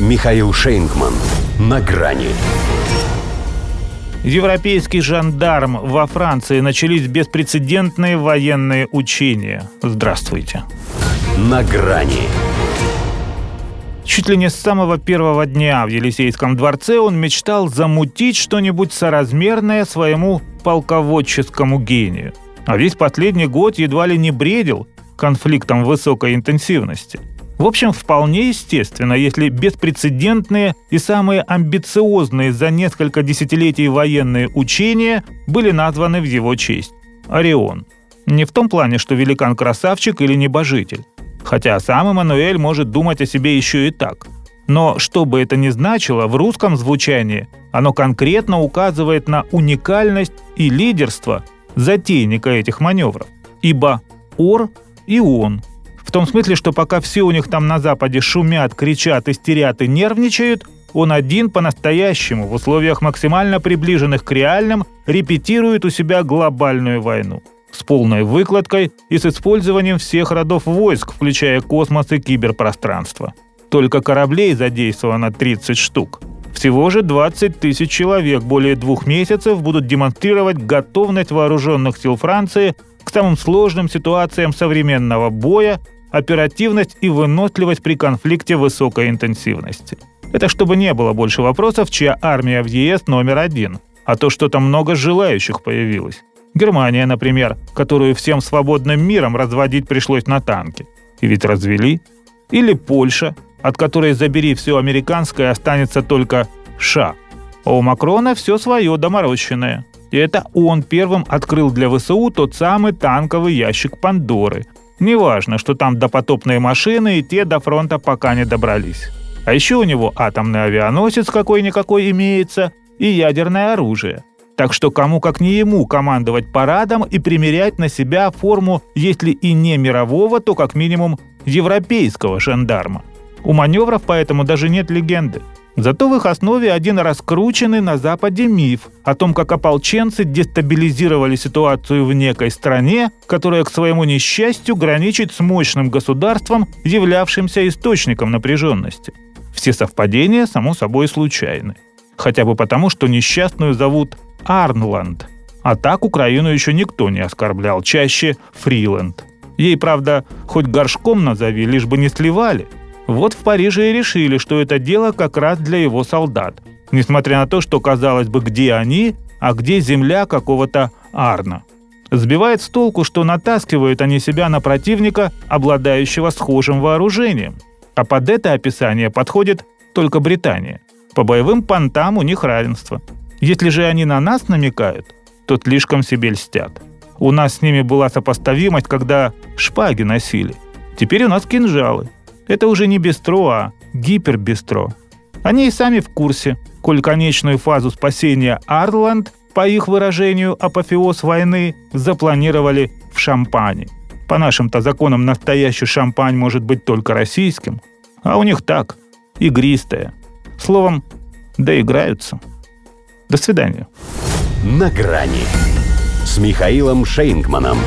Михаил Шейнгман. На грани. Европейский жандарм во Франции начались беспрецедентные военные учения. Здравствуйте. На грани. Чуть ли не с самого первого дня в Елисейском дворце он мечтал замутить что-нибудь соразмерное своему полководческому гению. А весь последний год едва ли не бредил конфликтом высокой интенсивности. В общем, вполне естественно, если беспрецедентные и самые амбициозные за несколько десятилетий военные учения были названы в его честь. Орион. Не в том плане, что великан красавчик или небожитель. Хотя сам Эммануэль может думать о себе еще и так. Но что бы это ни значило, в русском звучании оно конкретно указывает на уникальность и лидерство затейника этих маневров. Ибо Ор и он. В том смысле, что пока все у них там на Западе шумят, кричат, истерят и нервничают, он один по-настоящему, в условиях максимально приближенных к реальным, репетирует у себя глобальную войну. С полной выкладкой и с использованием всех родов войск, включая космос и киберпространство. Только кораблей задействовано 30 штук. Всего же 20 тысяч человек более двух месяцев будут демонстрировать готовность вооруженных сил Франции к самым сложным ситуациям современного боя, оперативность и выносливость при конфликте высокой интенсивности. Это чтобы не было больше вопросов, чья армия в ЕС номер один, а то что-то много желающих появилось. Германия, например, которую всем свободным миром разводить пришлось на танке. И ведь развели. Или Польша, от которой забери все американское, останется только ша. А у Макрона все свое доморощенное. И это он первым открыл для ВСУ тот самый танковый ящик Пандоры. Неважно, что там допотопные машины и те до фронта пока не добрались. А еще у него атомный авианосец какой-никакой имеется и ядерное оружие. Так что кому как не ему командовать парадом и примерять на себя форму, если и не мирового, то как минимум европейского жандарма. У маневров поэтому даже нет легенды. Зато в их основе один раскрученный на Западе миф о том, как ополченцы дестабилизировали ситуацию в некой стране, которая к своему несчастью граничит с мощным государством, являвшимся источником напряженности. Все совпадения, само собой, случайны. Хотя бы потому, что несчастную зовут Арнланд. А так Украину еще никто не оскорблял, чаще Фриленд. Ей, правда, хоть горшком назови, лишь бы не сливали – вот в Париже и решили, что это дело как раз для его солдат. Несмотря на то, что казалось бы, где они, а где земля какого-то Арна. Сбивает с толку, что натаскивают они себя на противника, обладающего схожим вооружением. А под это описание подходит только Британия. По боевым понтам у них равенство. Если же они на нас намекают, то слишком себе льстят. У нас с ними была сопоставимость, когда шпаги носили. Теперь у нас кинжалы. Это уже не бистро, а гипербистро. Они и сами в курсе, коль конечную фазу спасения Арланд, по их выражению апофеоз войны, запланировали в шампане. По нашим-то законам настоящий шампань может быть только российским, а у них так, игристое. Словом, доиграются. До свидания. На грани с Михаилом Шейнгманом.